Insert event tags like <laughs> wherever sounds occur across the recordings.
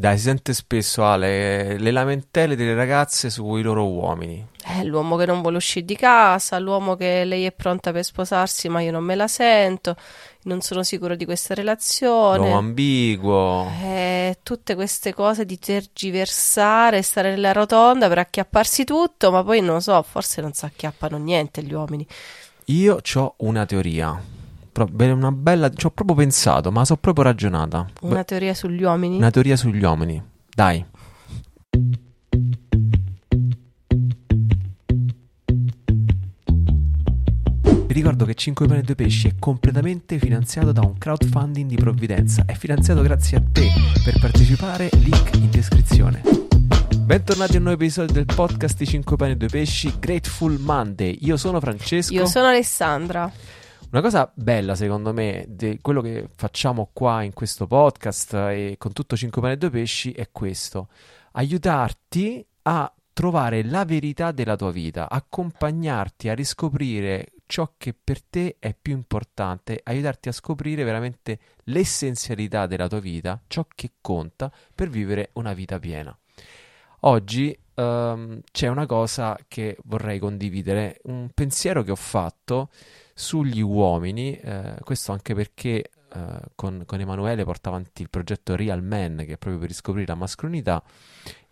Dai, si sente spesso Ale, le lamentele delle ragazze sui loro uomini. Eh, l'uomo che non vuole uscire di casa, l'uomo che lei è pronta per sposarsi, ma io non me la sento, non sono sicuro di questa relazione. L'uomo ambiguo. Eh, tutte queste cose di tergiversare, stare nella rotonda per acchiapparsi tutto, ma poi non lo so, forse non si acchiappano niente gli uomini. Io ho una teoria. Pro- una bella. Ci ho proprio pensato, ma so proprio ragionata. Una teoria sugli uomini? Una teoria sugli uomini. Dai. Vi ricordo che 5 pane e 2 pesci è completamente finanziato da un crowdfunding di provvidenza. È finanziato grazie a te. Per partecipare, link in descrizione. Bentornati a un nuovo episodio del podcast di 5 pane e 2 pesci Grateful Monday. Io sono Francesco. Io sono Alessandra. Una cosa bella, secondo me, di quello che facciamo qua in questo podcast e con tutto 5 pane e 2 pesci è questo: aiutarti a trovare la verità della tua vita, accompagnarti a riscoprire ciò che per te è più importante, aiutarti a scoprire veramente l'essenzialità della tua vita, ciò che conta per vivere una vita piena. Oggi um, c'è una cosa che vorrei condividere, un pensiero che ho fatto sugli uomini, eh, questo anche perché eh, con, con, Emanuele porta avanti il progetto Real Man, che è proprio per riscoprire la mascolinità.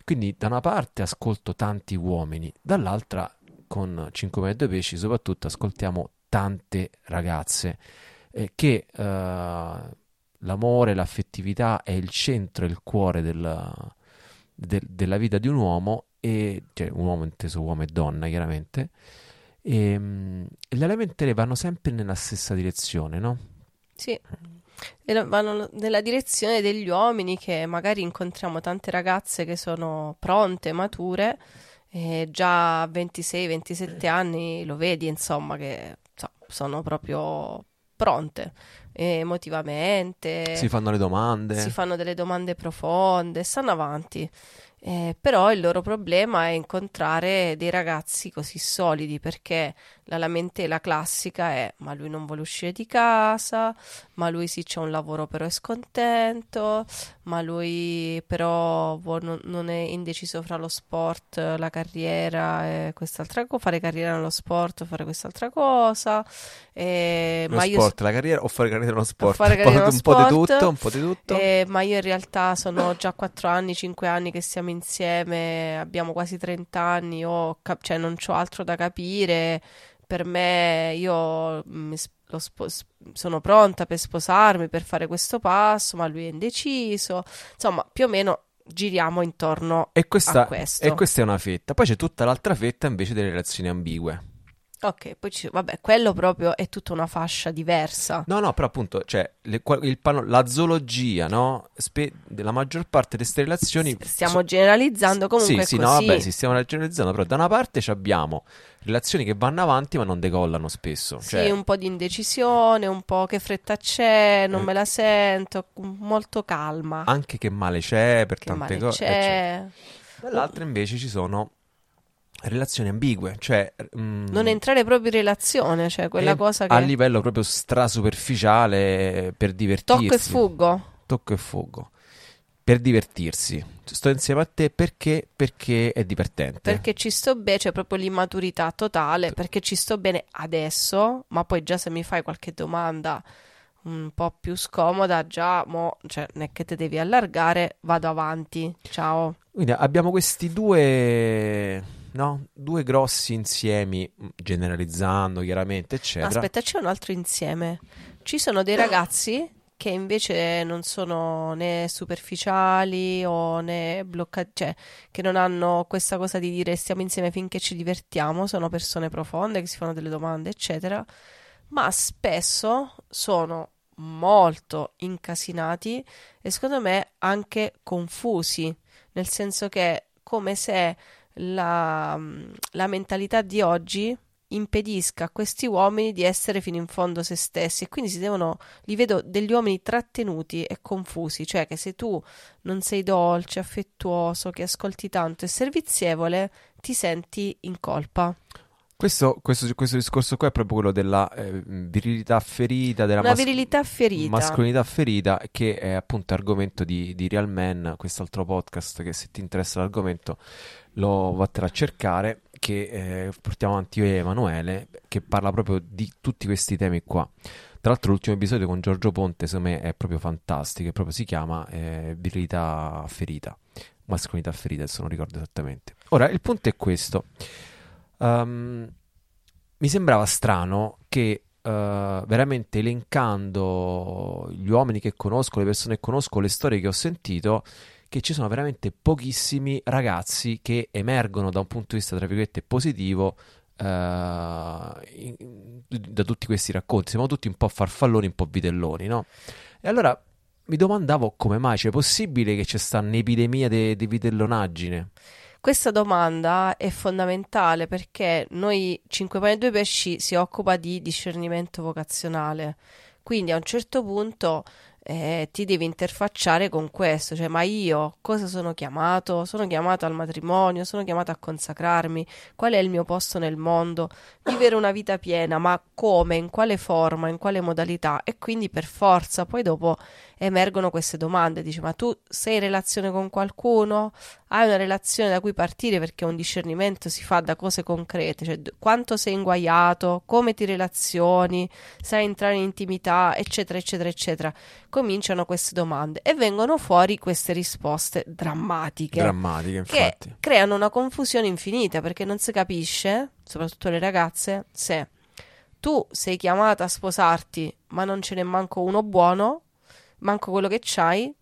Quindi da una parte ascolto tanti uomini, dall'altra con 5 e 2 pesci soprattutto ascoltiamo tante ragazze eh, che eh, l'amore, l'affettività è il centro, il cuore del, del, della vita di un uomo, e, cioè un uomo inteso uomo e donna chiaramente, e, um, le lamentele vanno sempre nella stessa direzione, no? Sì, vanno nella direzione degli uomini che magari incontriamo tante ragazze che sono pronte, mature, e già a 26-27 anni lo vedi, insomma, che so, sono proprio pronte emotivamente. Si fanno le domande. Si fanno delle domande profonde, stanno avanti. Eh, però il loro problema è incontrare dei ragazzi così solidi perché la lamentela classica è ma lui non vuole uscire di casa, ma lui sì c'è un lavoro però è scontento, ma lui però vuole, non è indeciso fra lo sport, la carriera e quest'altra cosa, fare carriera nello sport fare quest'altra cosa. E, lo ma sport, io, la carriera o fare carriera nello sport? Fare carriera un, po', sport, un po' di tutto, un po' di tutto. E, ma io in realtà sono già 4 anni, 5 anni che siamo insieme, abbiamo quasi 30 anni, ho, cioè non ho altro da capire per me io mm, spos- sono pronta per sposarmi, per fare questo passo, ma lui è indeciso. Insomma, più o meno giriamo intorno questa, a questo. E questa è una fetta. Poi c'è tutta l'altra fetta invece delle relazioni ambigue. Ok, poi ci, vabbè, quello proprio è tutta una fascia diversa. No, no, però appunto, cioè, le, il pano, la zoologia, no? Spe, la maggior parte di queste relazioni... Stiamo so, generalizzando comunque Sì, sì, così. no, vabbè, si stiamo generalizzando, però da una parte abbiamo relazioni che vanno avanti ma non decollano spesso. Sì, cioè... un po' di indecisione, un po' che fretta c'è, non eh. me la sento, molto calma. Anche che male c'è per che tante cose. C'è. Dall'altra invece ci sono relazioni ambigue, cioè mm, non entrare proprio in relazione, cioè quella cosa che a livello proprio strasuperficiale per divertirsi. Tocco e fuggo. Tocco e fuggo. Per divertirsi. Sto insieme a te perché? Perché è divertente. Perché ci sto bene, c'è proprio l'immaturità totale, perché ci sto bene adesso, ma poi già se mi fai qualche domanda un po' più scomoda, già mo, cioè, non è che te devi allargare, vado avanti. Ciao. Quindi abbiamo questi due no? Due grossi insiemi, mm, generalizzando chiaramente, eccetera. Aspetta, c'è un altro insieme. Ci sono dei ragazzi che invece non sono né superficiali o né bloccati, cioè che non hanno questa cosa di dire stiamo insieme finché ci divertiamo, sono persone profonde che si fanno delle domande, eccetera, ma spesso sono molto incasinati e secondo me anche confusi, nel senso che come se la, la mentalità di oggi impedisca a questi uomini di essere fino in fondo se stessi e quindi si devono li vedo degli uomini trattenuti e confusi cioè che se tu non sei dolce affettuoso che ascolti tanto e servizievole ti senti in colpa Questo, questo, questo discorso qua è proprio quello della eh, virilità ferita, della mas- virilità ferita. mascolinità ferita, che è appunto argomento di, di Real Man, quest'altro podcast che se ti interessa l'argomento lo vattene a cercare, che eh, portiamo avanti io e Emanuele, che parla proprio di tutti questi temi qua. Tra l'altro l'ultimo episodio con Giorgio Ponte, secondo me, è proprio fantastico, proprio si chiama eh, virilità ferita, mascolinità ferita, adesso non ricordo esattamente. Ora, il punto è questo. Um, mi sembrava strano che uh, veramente elencando gli uomini che conosco, le persone che conosco, le storie che ho sentito, che ci sono veramente pochissimi ragazzi che emergono da un punto di vista, tra virgolette, positivo uh, in, da tutti questi racconti. Siamo tutti un po' farfalloni, un po' vitelloni, no? E allora mi domandavo come mai c'è possibile che c'è sta un'epidemia di vitellonaggine. Questa domanda è fondamentale perché noi 5 pane e 2 pesci si occupa di discernimento vocazionale. Quindi a un certo punto eh, ti devi interfacciare con questo, cioè ma io cosa sono chiamato? Sono chiamato al matrimonio, sono chiamato a consacrarmi, qual è il mio posto nel mondo? Vivere una vita piena, ma come, in quale forma, in quale modalità? E quindi per forza poi dopo emergono queste domande, dici ma tu sei in relazione con qualcuno? Hai una relazione da cui partire perché un discernimento si fa da cose concrete, cioè quanto sei inguaiato, come ti relazioni, sai entrare in intimità, eccetera, eccetera, eccetera. Cominciano queste domande e vengono fuori queste risposte drammatiche. Drammatiche, infatti. Che creano una confusione infinita perché non si capisce, soprattutto le ragazze, se tu sei chiamata a sposarti ma non ce n'è manco uno buono manco quello che c'hai,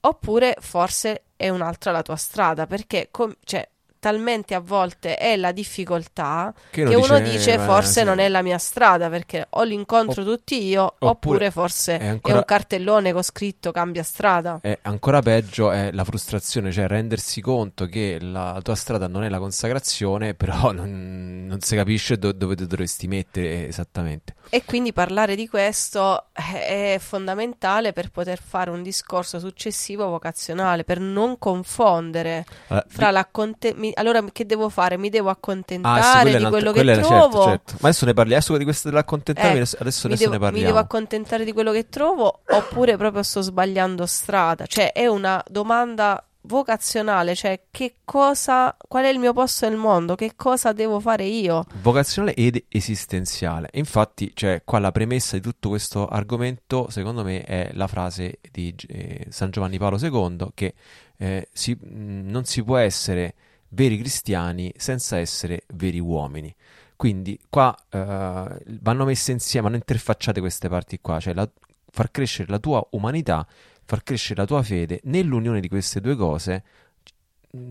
oppure forse è un'altra la tua strada, perché com- cioè, talmente a volte è la difficoltà che, che uno dice, dice forse sì. non è la mia strada perché o l'incontro o, tutti io oppure, oppure forse è, ancora, è, un cartellone con scritto cambia strada. È ancora peggio è la frustrazione, cioè rendersi conto che la tua strada non è la consacrazione, <laughs> però non, non si capisce do, dove ti dovresti mettere esattamente. E quindi parlare di questo è fondamentale per poter fare un discorso successivo vocazionale, per non confondere allora, fra di... allora che devo fare? Mi devo accontentare ah, sì, di quello che trovo. Certo, certo. Ma adesso ne parli adesso di questo dell'accontentamento, eh, adesso, adesso devo, ne parliamo. Mi devo accontentare di quello che trovo oppure proprio sto sbagliando strada? Cioè è una domanda vocazionale, cioè che cosa, qual è il mio posto nel mondo, che cosa devo fare io. Vocazionale ed esistenziale. Infatti, cioè, qua la premessa di tutto questo argomento, secondo me, è la frase di eh, San Giovanni Paolo II che eh, si, non si può essere veri cristiani senza essere veri uomini. Quindi qua eh, vanno messe insieme, vanno interfacciate queste parti qua, cioè la, far crescere la tua umanità, far crescere la tua fede, nell'unione di queste due cose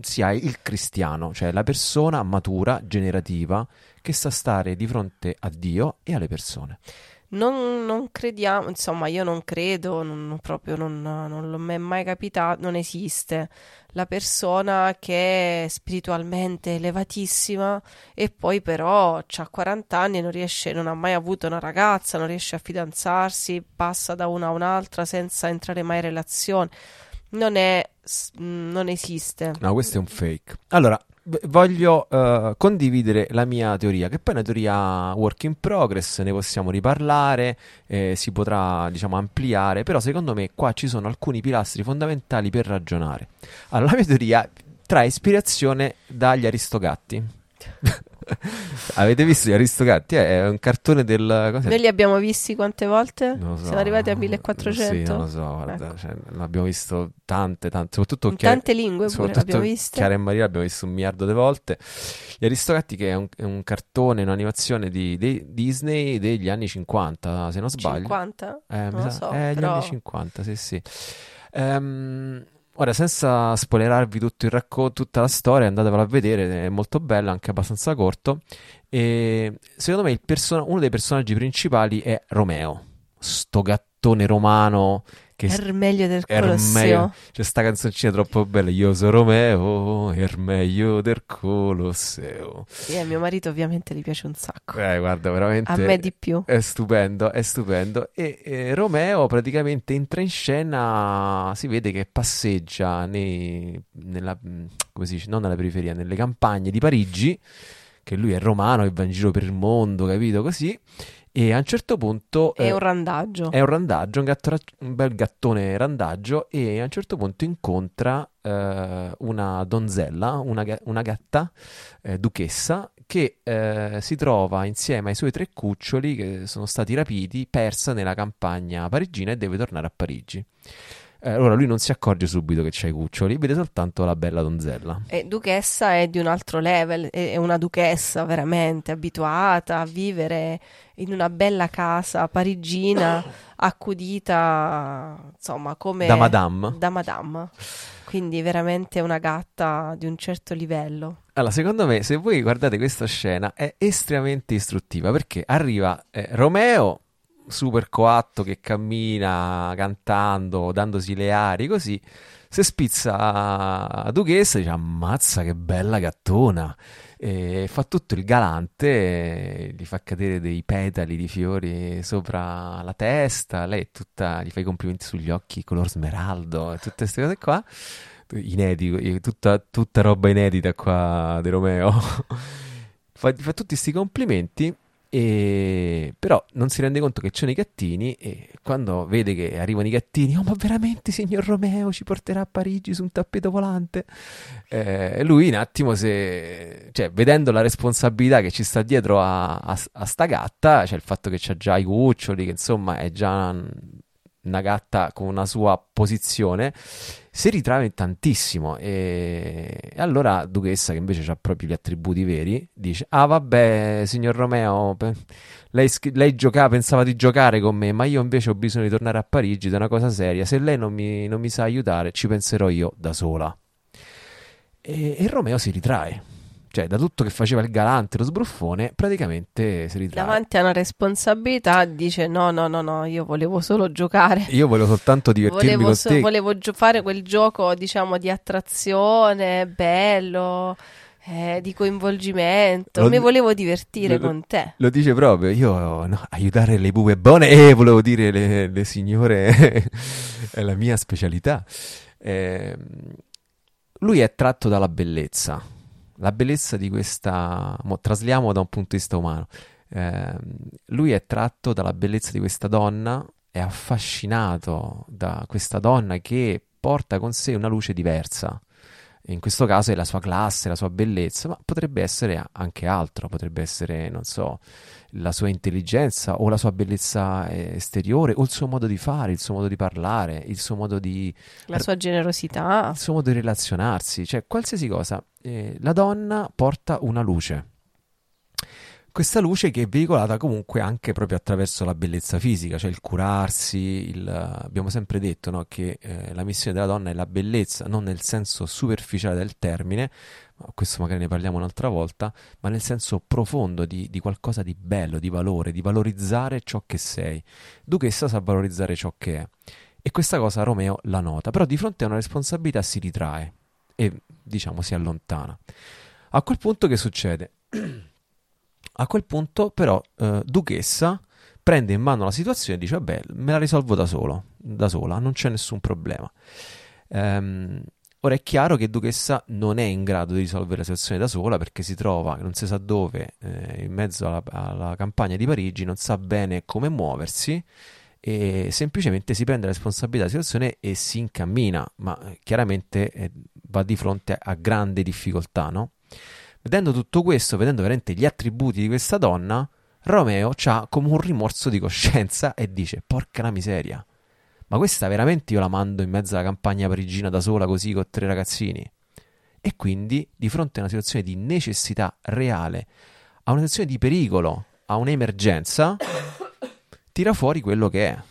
si ha il cristiano, cioè la persona matura, generativa, che sa stare di fronte a Dio e alle persone. Non, non, crediamo, insomma, io non credo, non, proprio non, non mi è mai capitato, non esiste la persona che è spiritualmente elevatissima e poi però ha 40 anni e non riesce, non ha mai avuto una ragazza, non riesce a fidanzarsi, passa da una a un'altra senza entrare mai in relazione. Non è, non esiste. No, questo è un fake. Allora, voglio uh, condividere la mia teoria, che poi è una teoria work in progress, ne possiamo riparlare, eh, si potrà diciamo ampliare, però secondo me qua ci sono alcuni pilastri fondamentali per ragionare. Allora, la mia teoria trae ispirazione dagli Aristogatti. <laughs> <laughs> Avete visto gli Aristogatti? Eh, è un cartone del. Cos'è? Noi li abbiamo visti quante volte? So. Siamo arrivati a 1400. Sì, non lo so, guarda, ecco. cioè, l'abbiamo visto tante, tante, soprattutto in Chiara, tante lingue pure l'abbiamo visto. Chiara e Maria l'abbiamo visto un miliardo di volte. Gli Aristogatti, che è un, è un cartone, un'animazione di, di, Disney degli anni 50, se non sbaglio. 50? Eh, non lo so, eh, però... gli anni 50, sì, sì. Um, Ora, senza spoilerarvi tutto il racconto, tutta la storia, andatevela a vedere, è molto bella, anche abbastanza corto. E secondo me person- uno dei personaggi principali è Romeo, sto gattone romano che Ermeglio del Colosseo. C'è sta canzoncina troppo bella. Io sono Romeo, Ermeglio del Colosseo. Sì, a mio marito ovviamente gli piace un sacco. Eh, guarda, veramente. A me di più. È stupendo, è stupendo. E, e Romeo praticamente entra in scena, si vede che passeggia nei, nella, come si dice, non nella periferia, nelle campagne di Parigi che lui è romano e va in giro per il mondo, capito? Così. E a un certo punto È eh, un randaggio. è un randaggio, un, gatto un bel gattone randaggio e a un certo punto incontra eh, una donzella, una, una gatta eh, duchessa che eh, si trova insieme ai suoi tre cuccioli che sono stati rapiti, persa nella campagna parigina e deve tornare a Parigi. Eh, allora lui non si accorge subito che c'ha i cuccioli, vede soltanto la bella donzella. E duchessa è di un altro level, è è una duchessa veramente abituata a vivere in una bella casa parigina, <coughs> accudita, insomma, come Da madame. da madame. Quindi veramente una gatta di un certo livello. Allora, secondo me, se voi guardate questa scena, è estremamente istruttiva perché arriva eh, Romeo, super coatto che cammina cantando, dandosi le ari, così. Se spizza a Duchessa, dice: Ammazza, che bella gattona! E fa tutto il galante, gli fa cadere dei petali di fiori sopra la testa. Lei è tutta, gli fa i complimenti sugli occhi, color smeraldo, e tutte queste cose qua inedito, tutta, tutta roba inedita qua di Romeo. <laughs> fa, fa tutti questi complimenti, e... però non si rende conto che c'erano i gattini e quando vede che arrivano i gattini, oh ma veramente signor Romeo ci porterà a Parigi su un tappeto volante? Eh, lui un attimo, se... cioè, vedendo la responsabilità che ci sta dietro a, a, a sta gatta, cioè il fatto che c'ha già i cuccioli, che insomma è già una gatta con una sua posizione, si ritrae tantissimo. E, e allora Duchessa, che invece ha proprio gli attributi veri, dice: Ah, vabbè, signor Romeo, lei, lei gioca- pensava di giocare con me, ma io invece ho bisogno di tornare a Parigi è una cosa seria. Se lei non mi, non mi sa aiutare, ci penserò io da sola. E, e Romeo si ritrae. Cioè, da tutto che faceva il galante, lo sbruffone, praticamente si ritrae. Davanti a una responsabilità dice no, no, no, no, io volevo solo giocare. Io volevo soltanto <laughs> divertirmi Volevo, con so- te. volevo gio- fare quel gioco, diciamo, di attrazione, bello, eh, di coinvolgimento. Lo- Mi volevo divertire lo- con te. Lo dice proprio, io no, aiutare le pupe buone, eh, volevo dire le, le signore, <laughs> è la mia specialità. Ehm, lui è tratto dalla bellezza, la bellezza di questa, mo, trasliamo da un punto di vista umano, Ehm, lui è tratto dalla bellezza di questa donna, è affascinato da questa donna che porta con sé una luce diversa. In questo caso è la sua classe, la sua bellezza, ma potrebbe essere anche altro, potrebbe essere, non so, la sua intelligenza o la sua bellezza eh, esteriore o il suo modo di fare, il suo modo di parlare, il suo modo di, La sua generosità. il suo modo di relazionarsi, cioè qualsiasi cosa. Eh, la donna porta una luce. Questa luce che è veicolata comunque anche proprio attraverso la bellezza fisica, cioè il curarsi, il- abbiamo sempre detto no, che eh, la missione della donna è la bellezza, non nel senso superficiale del termine, ma questo magari ne parliamo un'altra volta, ma nel senso profondo di, di qualcosa di bello, di valore, di valorizzare ciò che sei. Duchessa sa valorizzare ciò che è. E questa cosa Romeo la nota, però di fronte a una responsabilità si ritrae e diciamo si allontana. A quel punto che succede? <clears throat> A quel punto però eh, Duchessa prende in mano la situazione e dice vabbè me la risolvo da solo, da sola, non c'è nessun problema. Ehm, ora è chiaro che Duchessa non è in grado di risolvere la situazione da sola perché si trova non si sa dove, eh, in mezzo alla, alla campagna di Parigi, non sa bene come muoversi e semplicemente si prende la responsabilità della situazione e si incammina, ma chiaramente eh, va di fronte a grandi difficoltà, no? Vedendo tutto questo, vedendo veramente gli attributi di questa donna, Romeo ha come un rimorso di coscienza e dice: Porca la miseria, ma questa veramente io la mando in mezzo alla campagna parigina da sola così con tre ragazzini? E quindi, di fronte a una situazione di necessità reale, a una situazione di pericolo, a un'emergenza, tira fuori quello che è.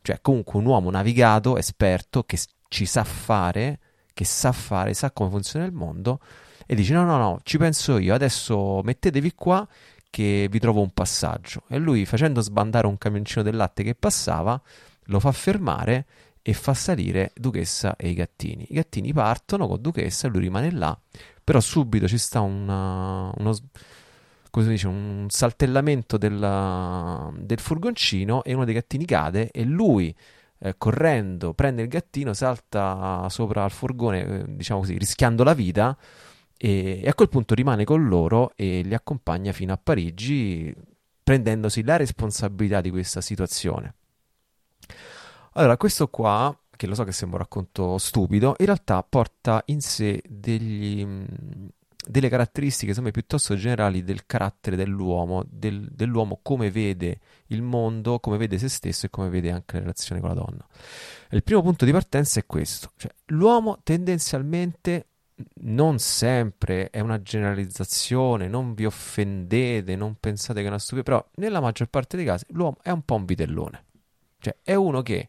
Cioè, comunque un uomo navigato, esperto, che ci sa fare, che sa fare, sa come funziona il mondo, e dice: No, no, no, ci penso io, adesso mettetevi qua che vi trovo un passaggio. E lui, facendo sbandare un camioncino del latte che passava, lo fa fermare e fa salire Duchessa e i gattini. I gattini partono con Duchessa lui rimane là, però subito ci sta una- uno, dice, un saltellamento della- del furgoncino e uno dei gattini cade e lui, eh, correndo, prende il gattino, salta sopra al furgone, eh, diciamo così, rischiando la vita e, a quel punto rimane con loro e li accompagna fino a Parigi prendendosi la responsabilità di questa situazione. Allora, questo qua, che lo so che sembra un racconto stupido, in realtà porta in sé degli, delle caratteristiche insomma, piuttosto generali del carattere dell'uomo, del, dell'uomo come vede il mondo, come vede se stesso e come vede anche le relazioni con la donna. Il primo punto di partenza è questo, cioè l'uomo tendenzialmente non sempre è una generalizzazione, non vi offendete, non pensate che è una stupida, però nella maggior parte dei casi l'uomo è un po' un vitellone. Cioè è uno che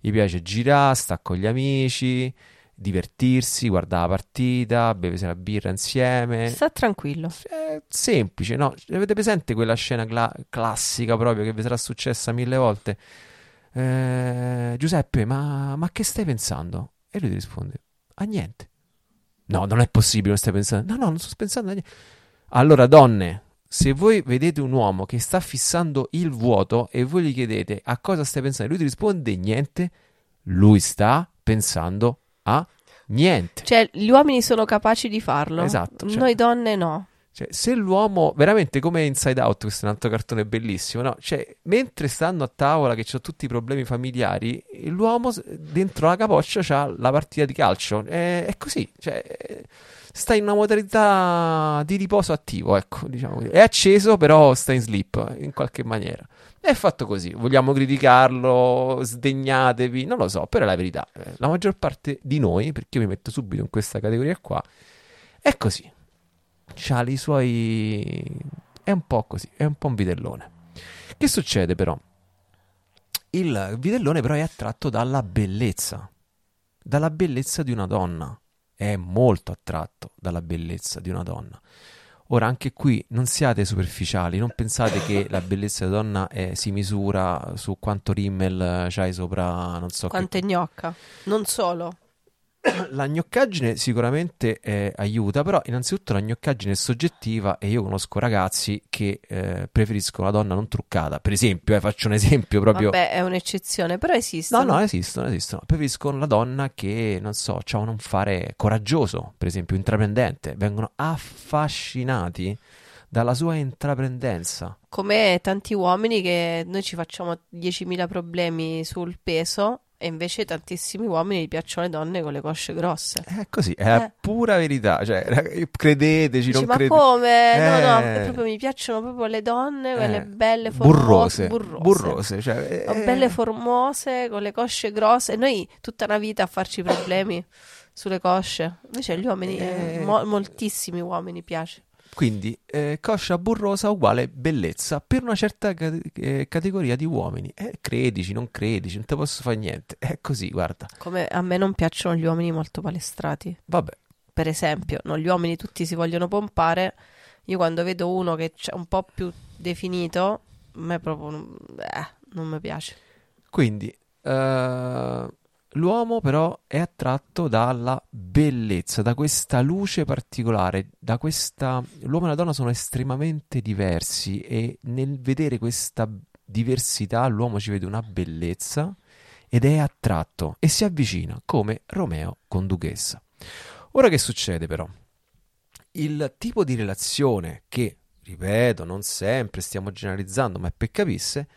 gli piace girare, sta con gli amici, divertirsi, guardare la partita, bere la birra insieme. Sta tranquillo. È semplice, no? Avete presente quella scena cla- classica proprio che vi sarà successa mille volte? Eh, Giuseppe, ma, ma che stai pensando? E lui ti risponde, a niente. No, non è possibile, non stai pensando. No, no, non sto pensando a niente. Allora, donne, se voi vedete un uomo che sta fissando il vuoto e voi gli chiedete a cosa stai pensando, lui ti risponde niente, lui sta pensando a niente. Cioè, gli uomini sono capaci di farlo. Esatto. Cioè, Noi donne no. Cioè, se l'uomo, veramente come Inside Out, questo è un altro cartone bellissimo, no? Cioè, mentre stanno a tavola che c'ho tutti i problemi familiari, l'uomo dentro la capoccia c'ha la partita di calcio. È, è così, cioè, sta in una modalità di riposo attivo, ecco, diciamo. È acceso, però sta in sleep, in qualche maniera. È fatto così, vogliamo criticarlo, sdegnatevi, non lo so, però è la verità. La maggior parte di noi, perché io mi metto subito in questa categoria qua, è così c'ha i suoi... è un po' così, è un po' un vitellone. Che succede però? Il vitellone però è attratto dalla bellezza, dalla bellezza di una donna, è molto attratto dalla bellezza di una donna. Ora, anche qui non siate superficiali, non pensate che la bellezza della donna è, si misura su quanto rimmel c'hai sopra, non so Quanto che... è gnocca. Non solo. <coughs> La gnoccaggine sicuramente eh, aiuta, però innanzitutto la gnoccaggine è soggettiva e io conosco ragazzi che eh, preferiscono la donna non truccata. Per esempio, eh, faccio un esempio proprio... Vabbè, è un'eccezione, però No, esistono. no, esistono, esistono. Preferiscono la donna che, non so, ha un fare coraggioso, per esempio, intraprendente. Vengono affascinati dalla sua intraprendenza. Come tanti uomini che noi ci facciamo 10.000 problemi sul peso e invece tantissimi uomini gli piacciono le donne con le cosce grosse. È così, è la Eh. pura verità. Cioè, credeteci, Dici, non ma credete. come? No, no, Eh. proprio mi piacciono proprio le donne, quelle Eh, belle formose, burrose, burrose. burrose, cioè, Ma eh, belle formose con le cosce grosse. E noi tutta una vita a farci problemi sulle cosce. Invece agli uomini, eh, Eh. mo- moltissimi uomini piace. Quindi, eh, coscia burrosa uguale bellezza per una certa ca- eh, categoria di uomini. Eh, credici, non credici, non te posso fare niente. È così, guarda. Come a me non piacciono gli uomini molto palestrati. Vabbè, Per esempio, no, gli uomini tutti si vogliono pompare. Io quando vedo uno che è un po' più definito, a me proprio non- eh, non mi piace. quindi eh, l'uomo però è attratto dalla bellezza, da questa luce particolare, da questa... L'uomo e la donna sono estremamente diversi e nel vedere questa diversità l'uomo ci vede una bellezza ed è attratto e si avvicina come Romeo con Duchessa. Ora che succede però? Il tipo di relazione che, ripeto, non sempre stiamo generalizzando, ma è per capisse,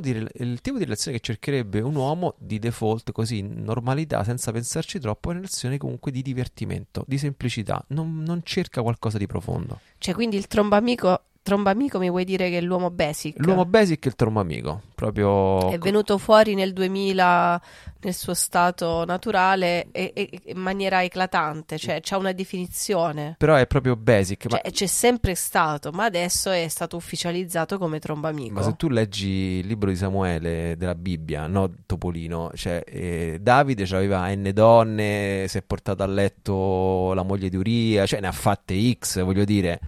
di, rel- il tipo di relazione che cercherebbe un uomo di default, così, in normalità, senza pensarci troppo, è una relazione comunque di divertimento, di semplicità, non, non cerca qualcosa di profondo. Cioè, quindi il trombamico, trombamico mi vuoi dire che è l'uomo basic? L'uomo basic è il trombo amico, proprio... è venuto fuori nel 2000 nel suo stato naturale e, e- in maniera eclatante, cioè c'ha una definizione. Però è proprio basic, ma Cioè, c'è sempre stato, ma adesso è stato ufficializzato come trombamico. Ma se tu leggi il libro di Samuele della Bibbia, no Topolino, cioè eh, Davide aveva N donne, si è portato a letto la moglie di Uria, cioè ne ha fatte X, voglio dire.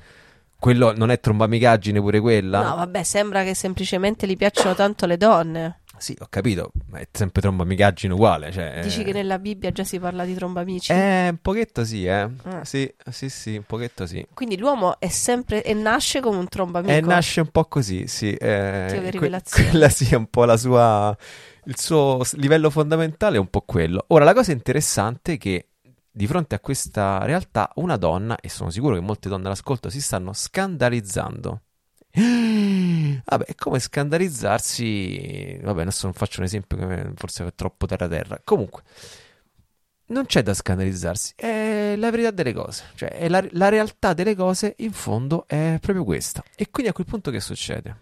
Quello non è trombamicaggine pure quella? No, vabbè, sembra che semplicemente gli piacciono tanto le donne. Sì, ho capito, ma è sempre trombamicaggine uguale, cioè... Dici che nella Bibbia già si parla di trombamici? Eh, un pochetto sì, eh. Ah. Sì, sì, sì, un pochetto sì. Quindi l'uomo è sempre e nasce come un trombamico. E nasce un po' così, sì. eh, Dio, che que- rivelazione. quella sì è un po' la sua. Il suo livello fondamentale è un po' quello. Ora, la cosa interessante è che di fronte a questa realtà una donna, e sono sicuro che molte donne all'ascolto si stanno scandalizzando. <gasps> Vabbè, è come scandalizzarsi. Vabbè, adesso non faccio un esempio che forse è troppo terra-terra. Comunque, non c'è da scandalizzarsi, è la verità delle cose. Cioè, la, la realtà delle cose, in fondo, è proprio questa. E quindi a quel punto che succede?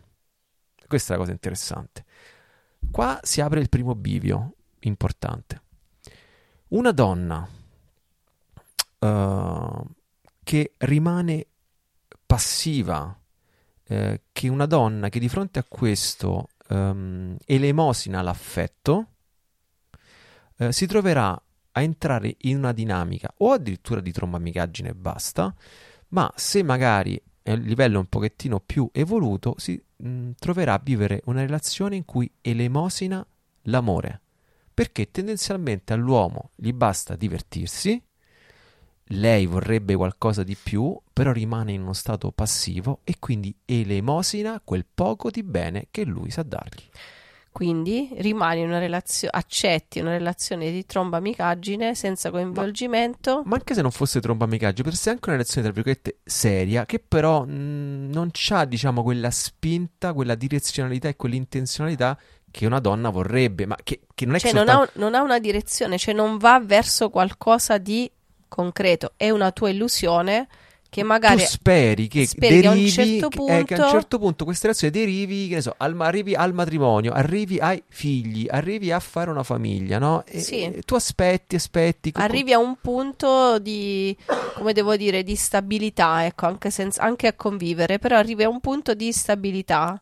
Questa è la cosa interessante. Qua si apre il primo bivio importante. Una donna uh, che rimane passiva, eh, che una donna che di fronte a questo um, elemosina l'affetto, eh, si troverà a entrare in una dinamica o addirittura di trombamicaggine e basta, ma se magari è un livello un pochettino più evoluto, si mh, troverà a vivere una relazione in cui elemosina l'amore, perché tendenzialmente all'uomo gli basta divertirsi, lei vorrebbe qualcosa di più, però rimane in uno stato passivo e quindi elemosina quel poco di bene che lui sa dargli. Quindi rimani in una relazione, accetti una relazione di trombamicaggine senza coinvolgimento. Ma, ma anche se non fosse trombamicaggine, potrebbe essere anche una relazione, tra virgolette, seria, che però mh, non ha, diciamo, quella spinta, quella direzionalità e quell'intenzionalità che una donna vorrebbe, ma che, che non è cioè, che non, soltanto... ha, non ha una direzione, cioè non va verso qualcosa di concreto, è una tua illusione che magari tu speri che speri che a un derivi certo che- eh, che a un punto- certo punto questa relazione derivi che ne so al, arrivi al matrimonio arrivi ai figli arrivi a fare una famiglia no e, Sì. e tu aspetti aspetti arrivi a un punto di, come devo dire, di stabilità, ecco, anche, senza, anche a convivere, però arrivi a un punto di stabilità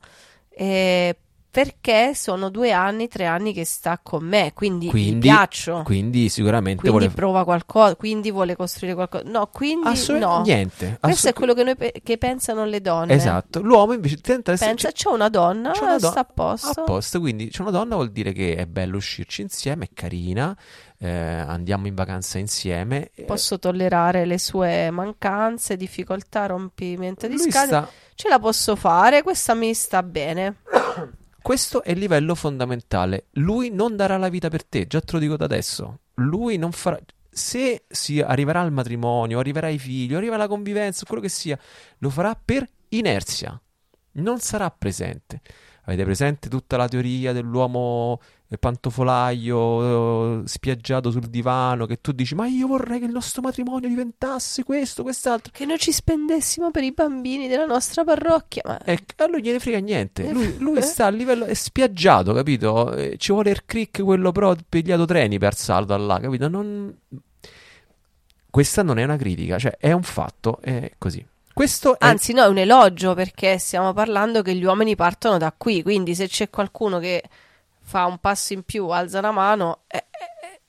eh, perché sono due anni, tre anni che sta con me, quindi, Quindi- piaccio, quindi sicuramente quindi vuole prova qualcosa, quindi vuole costruire qualcosa. No, quindi assolutamente no. niente Questo è assolut- quello che, noi pe- che pensano le donne. esatto l'uomo invece tenta essere Pensa, c'ho una donna, c'è una do- sta a posto. a posto quindi c'è una donna vuol dire che è bello uscirci insieme è carina eh, andiamo in vacanza insieme eh, Posso tollerare le sue mancanze, difficoltà, rompimento di scatole. sta Ce la posso fare, questa mi sta bene. Questo è il livello fondamentale. Lui non darà la vita per te, già te lo dico da adesso. Lui non farà. Se si arriverà al matrimonio, arriverà ai figli, arriverà alla convivenza, quello che sia, lo farà per inerzia. Non sarà presente. Avete presente tutta la teoria dell'uomo eh, pantofolaio eh, spiaggiato sul divano che tu dici: Ma io vorrei che il nostro matrimonio diventasse questo, quest'altro. Che noi ci spendessimo per i bambini della nostra parrocchia. Ma E a lui gliene frega niente. Lui, lui sta a livello. è spiaggiato, capito? Eh, Ci vuole il crick, quello però pigliato treni per da là, capito? Non... Questa non è una critica, cioè è un fatto, è così. Questo è. Anzi, no, è un elogio perché stiamo parlando che gli uomini partono da qui. Quindi, se c'è qualcuno che fa un passo in più, alza la mano. eh,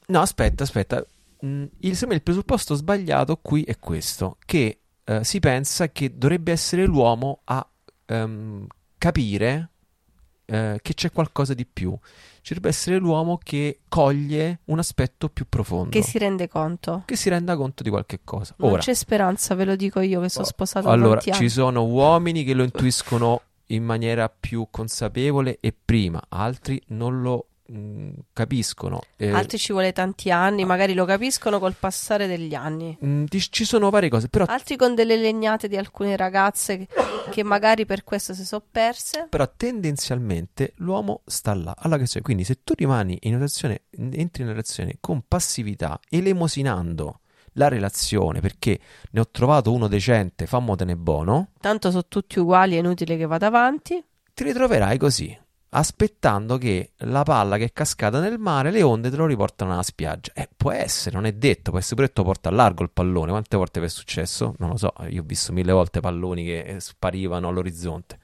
No, aspetta, aspetta. Mm, il, il presupposto sbagliato qui è questo: che eh, si pensa che dovrebbe essere l'uomo a ehm, capire eh, che c'è qualcosa di più. Ci dovrebbe essere l'uomo che coglie un aspetto più profondo. che si rende conto. che si renda conto di qualche cosa. Non Ora, c'è speranza, ve lo dico io che sono sposato da allora ci sono uomini che lo intuiscono in maniera più consapevole e prima, altri non lo capiscono. Eh, Altri ci vuole tanti anni, magari lo capiscono col passare degli anni. mh, di- ci sono varie cose, però, Altri con delle legnate di alcune ragazze che, che magari per questo si sono perse. però tendenzialmente l'uomo sta là. Che so, quindi se tu rimani in relazione, entri in relazione con passività, elemosinando la relazione perché ne ho trovato uno decente, fammotene buono, Tanto sono tutti uguali, è inutile che vada avanti. ti ritroverai così, aspettando che la palla che è cascata nel mare, le onde te lo riportano alla spiaggia. Eh, può essere, non è detto, può essere pure che lo porta a largo il pallone. Quante volte è successo? Non lo so, io ho visto mille volte palloni che eh, sparivano all'orizzonte.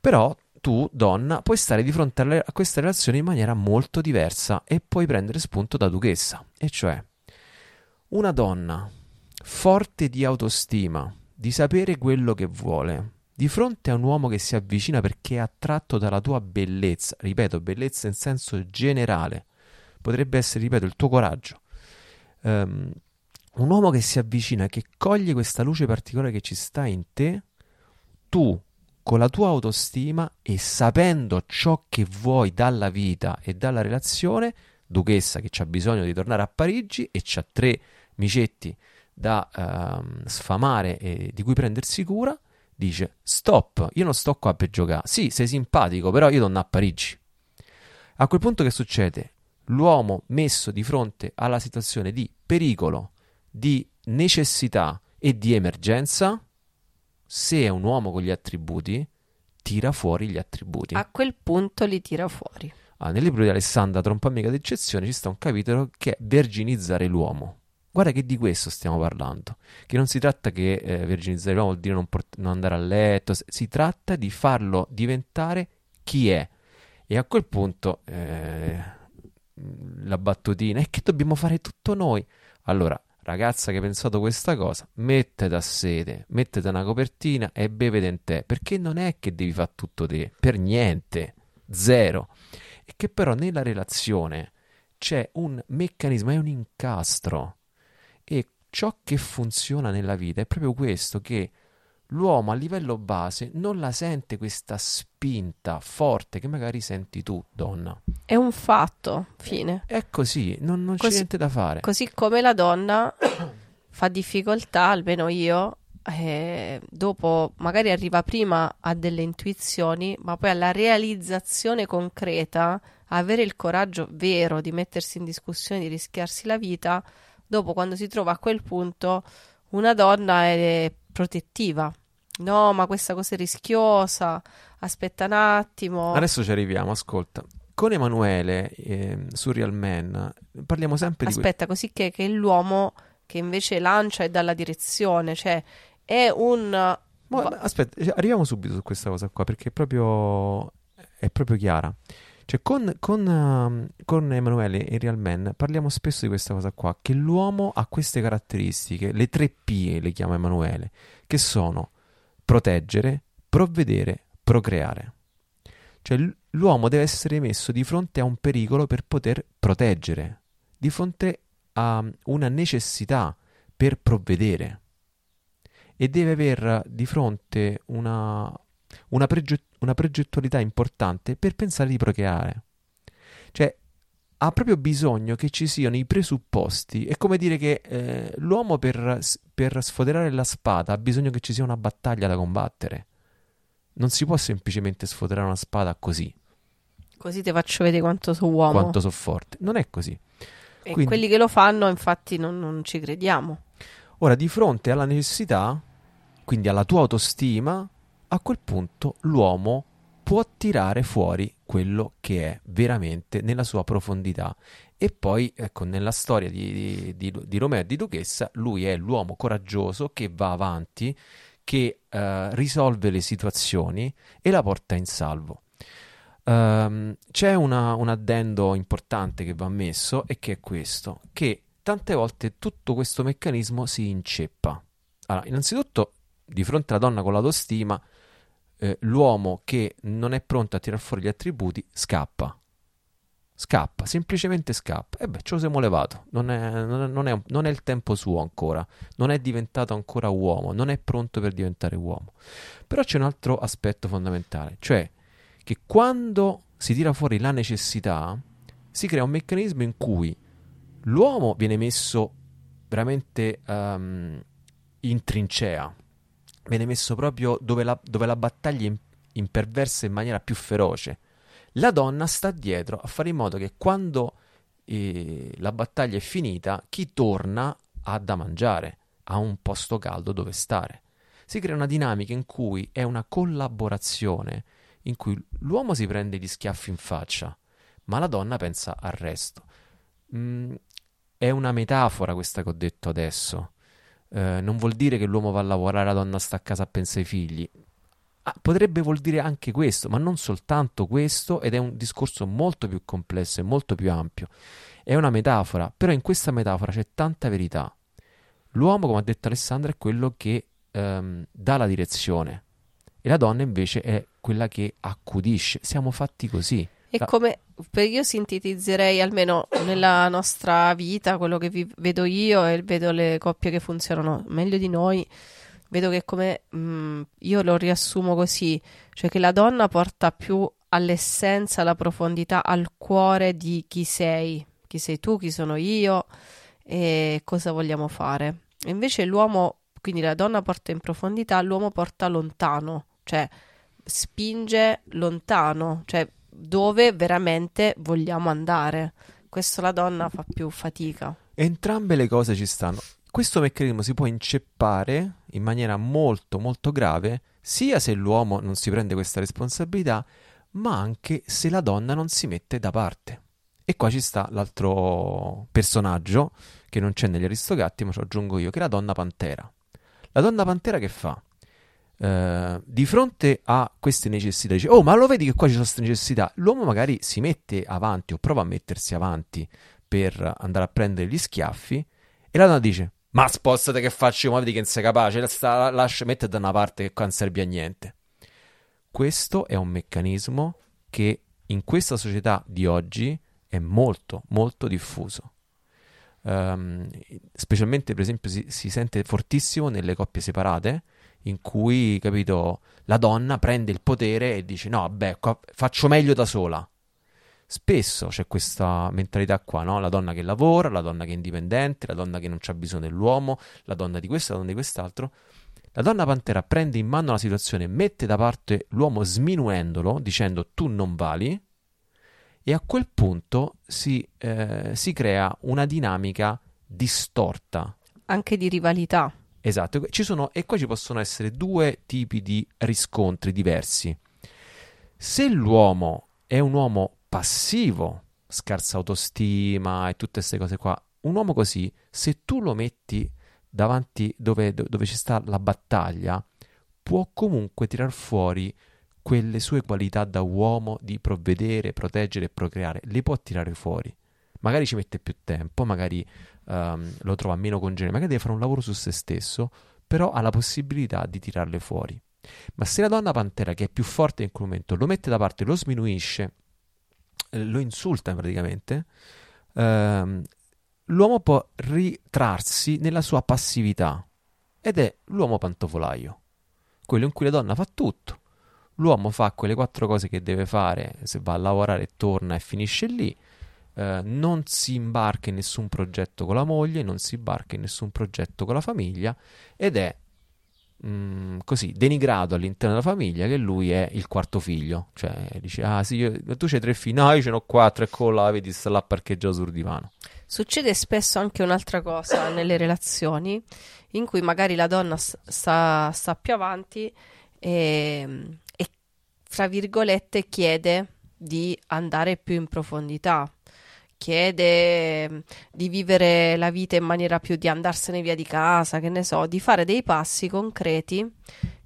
Però tu, donna, puoi stare di fronte a questa relazione in maniera molto diversa e puoi prendere spunto da duchessa. E cioè, una donna forte di autostima, di sapere quello che vuole, di fronte a un uomo che si avvicina perché è attratto dalla tua bellezza, ripeto, bellezza in senso generale, potrebbe essere, ripeto, il tuo coraggio. Ehm, un uomo che si avvicina, che coglie questa luce particolare che ci sta in te, tu con la tua autostima e sapendo ciò che vuoi dalla vita e dalla relazione, duchessa che ha bisogno di tornare a Parigi e ha tre micetti da ehm, sfamare e di cui prendersi cura, dice stop, io non sto qua per giocare. Sì, sei simpatico, però io torno a Parigi. A quel punto che succede? L'uomo messo di fronte alla situazione di pericolo, di necessità e di emergenza, se è un uomo con gli attributi, tira fuori gli attributi. A quel punto li tira fuori. Ah, nel libro di Alessandra Trompamica d'eccezione ci sta un capitolo che è verginizzare l'uomo. Guarda che di questo stiamo parlando, che non si tratta che eh, verginizzare l'uomo vuol dire non, port- non andare a letto, si tratta di farlo diventare chi è. E a quel punto eh, la battutina è che dobbiamo fare tutto noi. Allora, ragazza che hai pensato questa cosa, mettete a sede, mettete una copertina e bevete in te, perché non è che devi fare tutto te, per niente, zero. E che però nella relazione c'è un meccanismo, è un incastro. E ciò che funziona nella vita è proprio questo, che l'uomo a livello base non la sente questa spinta forte che magari senti tu, donna. È un fatto, fine. È così, non, non Così- c'è niente da fare. Così come la donna <coughs> fa difficoltà, almeno io, eh, dopo magari arriva prima a delle intuizioni, ma poi alla realizzazione concreta, avere il coraggio vero di mettersi in discussione, di rischiarsi la vita, dopo quando si trova a quel punto, una donna è protettiva. No, ma questa cosa è rischiosa, aspetta un attimo. Adesso ci arriviamo, ascolta. Con Emanuele, ehm, su Real Man, parliamo sempre di que- Aspetta, così che, che è l'uomo che invece lancia e dà la direzione, cioè è un... Ma- aspetta, eh, arriviamo subito su questa cosa qua perché è proprio, è proprio chiara. Cioè, con, con, ehm, con Emanuele in Real Man parliamo spesso di questa cosa qua, che l'uomo ha queste caratteristiche, le tre P le chiama Emanuele, che sono proteggere, provvedere, procreare. Cioè, l'uomo deve essere messo di fronte a un pericolo per poter proteggere, di fronte a una necessità per provvedere e deve aver di fronte una, una, prege- una progettualità importante per pensare di procreare. Cioè, ha proprio bisogno che ci siano i presupposti. È come dire che eh, l'uomo per, per sfoderare la spada ha bisogno che ci sia una battaglia da combattere. Non si può semplicemente sfoderare una spada così, Così ti faccio vedere quanto sono uomo. quanto so forte. Non è così. E quindi- quelli che lo fanno, infatti, non, non ci crediamo. Ora, di fronte alla necessità, quindi alla tua autostima, a quel punto l'uomo può tirare fuori quello che è veramente nella sua profondità. E poi, ecco, nella storia di, di- di- Romeo e di Duchessa, lui è l'uomo coraggioso che va avanti, che eh, risolve le situazioni e la porta in salvo. Ehm, c'è una- un addendo importante che va messo e che è questo, che tante volte tutto questo meccanismo si inceppa. Allora, innanzitutto, di fronte alla donna con l'autostima, eh, l'uomo che non è pronto a tirar fuori gli attributi scappa. Scappa, semplicemente scappa. E beh, ce lo siamo levato. Non è, non è- non è- il tempo suo ancora. Non è diventato ancora uomo. Non è pronto per diventare uomo. Però c'è un altro aspetto fondamentale, cioè che quando si tira fuori la necessità, si crea un meccanismo in cui l'uomo viene messo veramente ehm, in trincea, viene messo proprio dove la, dove la battaglia im- imperversa in maniera più feroce. La donna sta dietro a fare in modo che quando eh, la battaglia è finita, chi torna ha da mangiare, ha un posto caldo dove stare. Si crea una dinamica in cui è una collaborazione, in cui l'uomo si prende gli schiaffi in faccia, ma la donna pensa al resto. Mm, è una metafora questa che ho detto adesso. Eh, non vuol dire che l'uomo va a lavorare, la donna sta a casa a pensare ai figli. Ah, potrebbe vuol dire anche questo, ma non soltanto questo, ed è un discorso molto più complesso e molto più ampio. È una metafora, però in questa metafora c'è tanta verità. L'uomo, come ha detto Alessandra, è quello che ehm, dà la direzione e la donna invece è quella che accudisce. Siamo fatti così. E La- come per io sintetizzerei almeno nella nostra vita quello che vi- vedo io e vedo le coppie che funzionano meglio di noi. Vedo che come mm, io lo riassumo così, cioè che la donna porta più all'essenza, alla profondità, al cuore di chi sei, chi chi sei tu, chi sono io e cosa vogliamo fare. Invece l'uomo, quindi la donna porta in profondità, l'uomo porta lontano, cioè spinge lontano, cioè dove veramente vogliamo andare. Questo la donna fa più fatica. Entrambe le cose ci stanno. Questo meccanismo si può inceppare in maniera molto molto grave sia se l'uomo non si prende questa responsabilità, ma anche se la donna non si mette da parte. E qua ci sta l'altro personaggio che non c'è negli Aristogatti, ma lo aggiungo io, che è la donna pantera. La donna pantera che fa? Uh, di fronte a queste necessità, dice: Oh, ma lo vedi che qua ci sono queste necessità? L'uomo magari si mette avanti o prova a mettersi avanti per andare a prendere gli schiaffi, e la donna dice: Ma spostate che faccio, vedi che non sei capace, sta, lascia, mettete da una parte che qua non serve a niente. Questo è un meccanismo che in questa società di oggi è molto, molto diffuso. Um, specialmente, per esempio, si, si sente fortissimo nelle coppie separate in cui, capito, la donna prende il potere e dice no, vabbè, qua faccio meglio da sola. Spesso c'è questa mentalità qua, no? La donna che lavora, la donna che è indipendente, la donna che non ha bisogno dell'uomo, la donna di questo, la donna di quest'altro. La donna pantera prende in mano la situazione, mette da parte l'uomo sminuendolo, dicendo tu non vali, e a quel punto si, eh, si crea una dinamica distorta. Anche di rivalità. Esatto, sono, e qua ci possono essere due tipi di riscontri diversi. Se l'uomo è un uomo passivo, scarsa autostima e tutte queste cose qua, un uomo così, se tu lo metti davanti dove, dove ci sta la battaglia, può comunque tirar fuori quelle sue qualità da uomo di provvedere, proteggere e procreare, le può tirare fuori. Magari ci mette più tempo, magari um, lo trova meno congeniale, magari deve fare un lavoro su se stesso, però ha la possibilità di tirarle fuori. Ma se la donna pantera, che è più forte in quel momento, lo mette da parte, lo sminuisce, eh, lo insulta praticamente, ehm, l'uomo può ritrarsi nella sua passività ed è l'uomo pantofolaio, quello in cui la donna fa tutto. L'uomo fa quelle quattro cose che deve fare, se va a lavorare torna e finisce lì, eh, non si imbarca in nessun progetto con la moglie, non si imbarca in nessun progetto con la famiglia ed è mm, così denigrato all'interno della famiglia che lui è il quarto figlio. Cioè dice: Ah, sì, io, tu c'hai tre figli, no, io ce n'ho quattro, ecco là, vedi, sta là parcheggiato sul divano. Succede spesso anche un'altra cosa nelle relazioni in cui magari la donna sta, sta più avanti e, e, fra virgolette, chiede di andare più in profondità chiede mm, di vivere la vita in maniera più di andarsene via di casa, che ne so, di fare dei passi concreti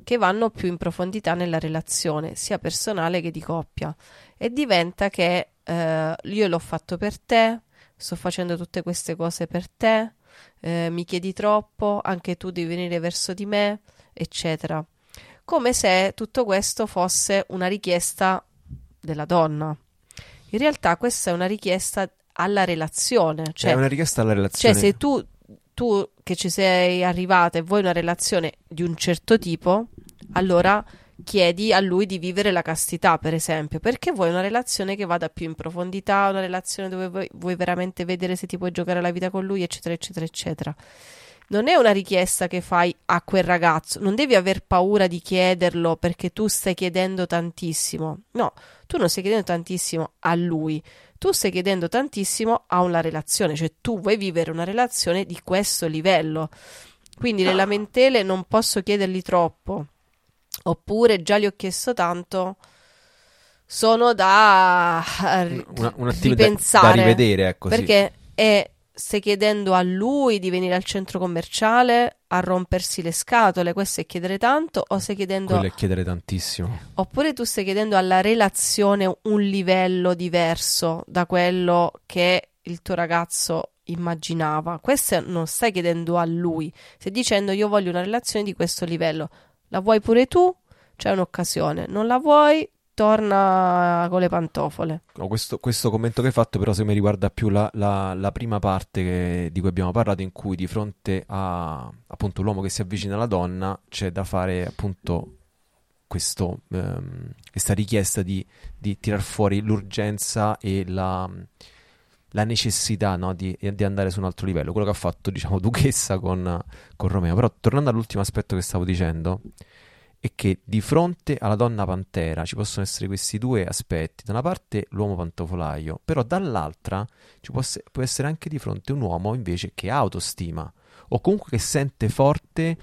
che vanno più in profondità nella relazione, sia personale che di coppia. E diventa che eh, io l'ho fatto per te, sto facendo tutte queste cose per te, eh, mi chiedi troppo, anche tu devi venire verso di me, eccetera. Come se tutto questo fosse una richiesta della donna. In realtà questa è una richiesta alla relazione. Cioè, è una richiesta alla relazione. Cioè, se tu, tu che ci sei arrivata e vuoi una relazione di un certo tipo, allora chiedi a lui di vivere la castità, per esempio, perché vuoi una relazione che vada più in profondità, una relazione dove vuoi, vuoi veramente vedere se ti puoi giocare la vita con lui, eccetera, eccetera, eccetera non è una richiesta che fai a quel ragazzo, non devi aver paura di chiederlo perché tu stai chiedendo tantissimo. No, tu non stai chiedendo tantissimo a lui, tu stai chiedendo tantissimo a una relazione, cioè tu vuoi vivere una relazione di questo livello. Quindi le lamentele non posso chiederli troppo, oppure già li ho chiesto tanto sono da una, un ripensare, da, da rivedere, ecco, perché sì. è stai chiedendo a lui di venire al centro commerciale a rompersi le scatole, questo è chiedere tanto, o stai chiedendo... Quello è chiedere tantissimo. Oppure tu stai chiedendo alla relazione un livello diverso da quello che il tuo ragazzo immaginava. Questo non stai chiedendo a lui, stai dicendo io voglio una relazione di questo livello. La vuoi pure tu? C'è un'occasione. Non la vuoi? Torna con le pantofole. No, questo, questo, commento che hai fatto però se mi riguarda più la, la, la prima parte che, di cui abbiamo parlato in cui di fronte a appunto l'uomo che si avvicina alla donna c'è da fare appunto questo, ehm, questa richiesta di, di tirar fuori l'urgenza e la la necessità no, di, di, andare su un altro livello, quello che ha fatto, diciamo, <laughs> Duchessa con, con Romeo. Però, tornando all'ultimo aspetto che stavo dicendo, è che di fronte alla donna pantera ci possono essere questi due aspetti. Da una parte l'uomo pantofolaio, però dall'altra ci può, può essere anche di fronte un uomo invece che ha autostima o comunque che sente forte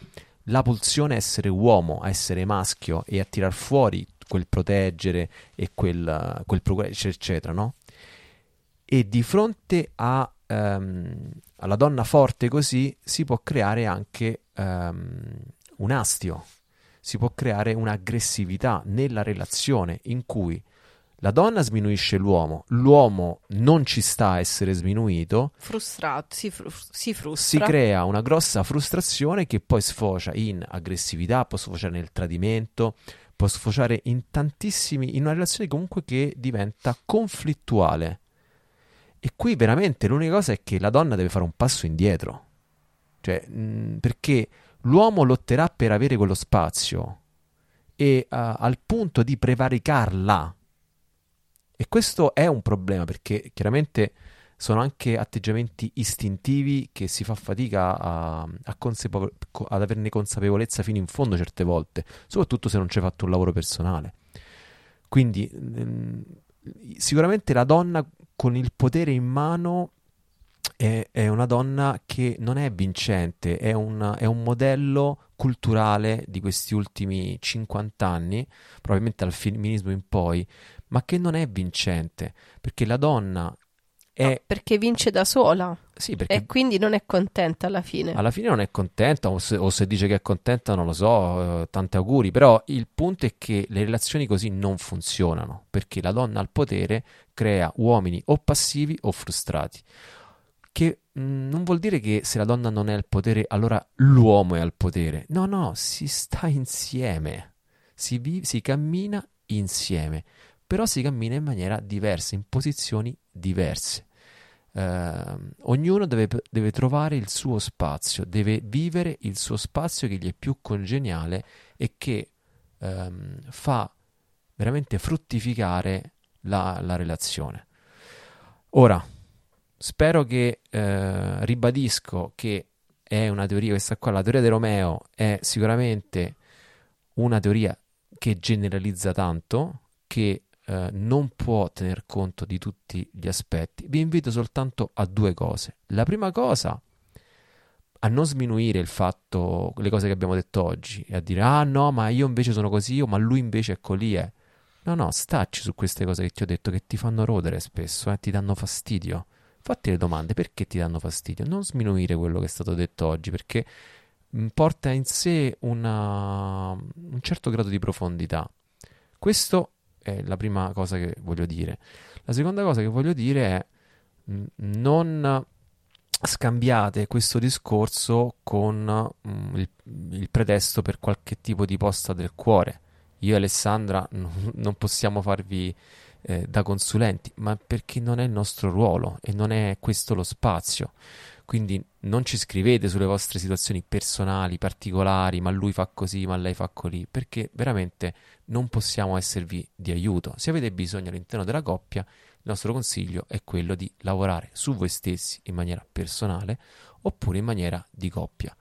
la pulsione a essere uomo, a essere maschio e a tirar fuori quel proteggere e quel, quel procurare, eccetera, no? E di fronte a, um, alla donna forte così si può creare anche um, un astio, si può creare un'aggressività nella relazione in cui la donna sminuisce l'uomo, l'uomo non ci sta a essere sminuito. Frustrato, si, fru- si frustra. Si crea una grossa frustrazione che poi sfocia in aggressività, può sfociare nel tradimento, può sfociare in tantissimi, in una relazione comunque che diventa conflittuale. E qui veramente l'unica cosa è che la donna deve fare un passo indietro. Cioè, mh, perché l'uomo lotterà per avere quello spazio e uh, al punto di prevaricarla e questo è un problema perché chiaramente sono anche atteggiamenti istintivi che si fa fatica a, a consapevo- ad averne consapevolezza fino in fondo certe volte, soprattutto se non c'è fatto un lavoro personale. Quindi ehm, sicuramente la donna con il potere in mano è, è, una donna che non è vincente, è, una, è un modello culturale di questi ultimi 50 anni, probabilmente dal femminismo in poi, ma che non è vincente, perché la donna è... No, perché vince da sola. Sì, perché... E quindi non è contenta alla fine. Alla fine non è contenta, o se, o se dice che è contenta non lo so, eh, tanti auguri, però il punto è che le relazioni così non funzionano, perché la donna al potere crea uomini o passivi o frustrati. Che mm, non vuol dire che se la donna non è al potere, allora l'uomo è al potere. No, no, si sta insieme, si, vive, si cammina insieme però si cammina in maniera diversa, in posizioni diverse. Uh, ognuno deve, deve, trovare il suo spazio, deve vivere il suo spazio che gli è più congeniale e che um, fa veramente fruttificare la, la, relazione. Ora, spero che uh, ribadisco che è una teoria, questa qua, la teoria di Romeo è sicuramente una teoria che generalizza tanto, che eh, non può tener conto di tutti gli aspetti, vi invito soltanto a due cose. La prima cosa, a non sminuire il fatto, le cose che abbiamo detto oggi, e a dire, ah no, ma io invece sono così, ma lui invece è colì, è. No, no, stacci su queste cose che ti ho detto che ti fanno rodere spesso, eh, ti danno fastidio. Fatti le domande, perché ti danno fastidio? Non sminuire quello che è stato detto oggi, perché mm, porta in sé una, un certo grado di profondità. Questo è la prima cosa che voglio dire. La seconda cosa che voglio dire è non scambiate questo discorso con mm, il, il, pretesto per qualche tipo di posta del cuore. Io e Alessandra <laughs> non possiamo farvi eh, da consulenti, ma perché non è il nostro ruolo e non è questo lo spazio. Quindi non ci scrivete sulle vostre situazioni personali, particolari, ma lui fa così, ma lei fa così, perché veramente non possiamo esservi di aiuto. Se avete bisogno all'interno della coppia, il nostro consiglio è quello di lavorare su voi stessi in maniera personale oppure in maniera di coppia.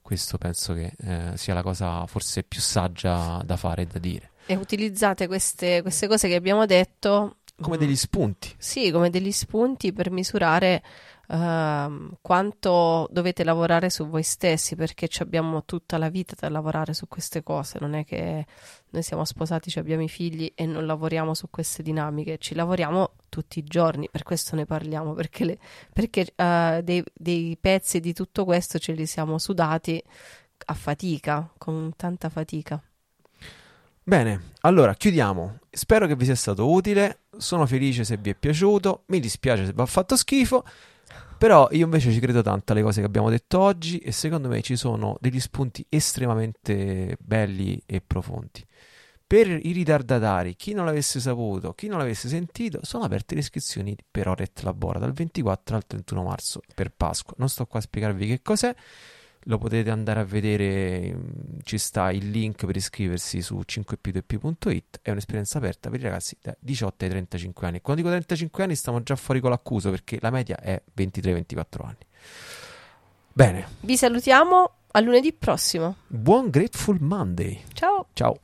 Questo penso che eh, sia la cosa forse più saggia da fare e da dire. E utilizzate queste, queste cose che abbiamo detto come degli spunti. Sì, come degli spunti per misurare uh, quanto dovete lavorare su voi stessi, perché abbiamo tutta la vita da lavorare su queste cose. Non è che noi siamo sposati, abbiamo i figli e non lavoriamo su queste dinamiche, ci lavoriamo tutti i giorni, per questo ne parliamo, perché, le, perché uh, dei, dei pezzi di tutto questo ce li siamo sudati a fatica, con tanta fatica. Bene, allora chiudiamo. Spero che vi sia stato utile. Sono felice se vi è piaciuto. Mi dispiace se vi ha fatto schifo. Però io invece ci credo tanto alle cose che abbiamo detto oggi e secondo me ci sono degli spunti estremamente belli e profondi. Per i ritardatari, chi non l'avesse saputo, chi non l'avesse sentito, sono aperte le iscrizioni per Oret Labora dal 24 al 31 marzo per Pasqua. Non sto qua a spiegarvi che cos'è. Lo potete andare a vedere, mm, ci sta il link per iscriversi su 5p2p.it, è un'esperienza aperta per i ragazzi da 18 ai 35 anni. Quando dico 35 anni stiamo già fuori con l'accuso perché la media è 23-24 anni. Bene. Vi salutiamo a lunedì prossimo. Buon Grateful Monday. Ciao. Ciao.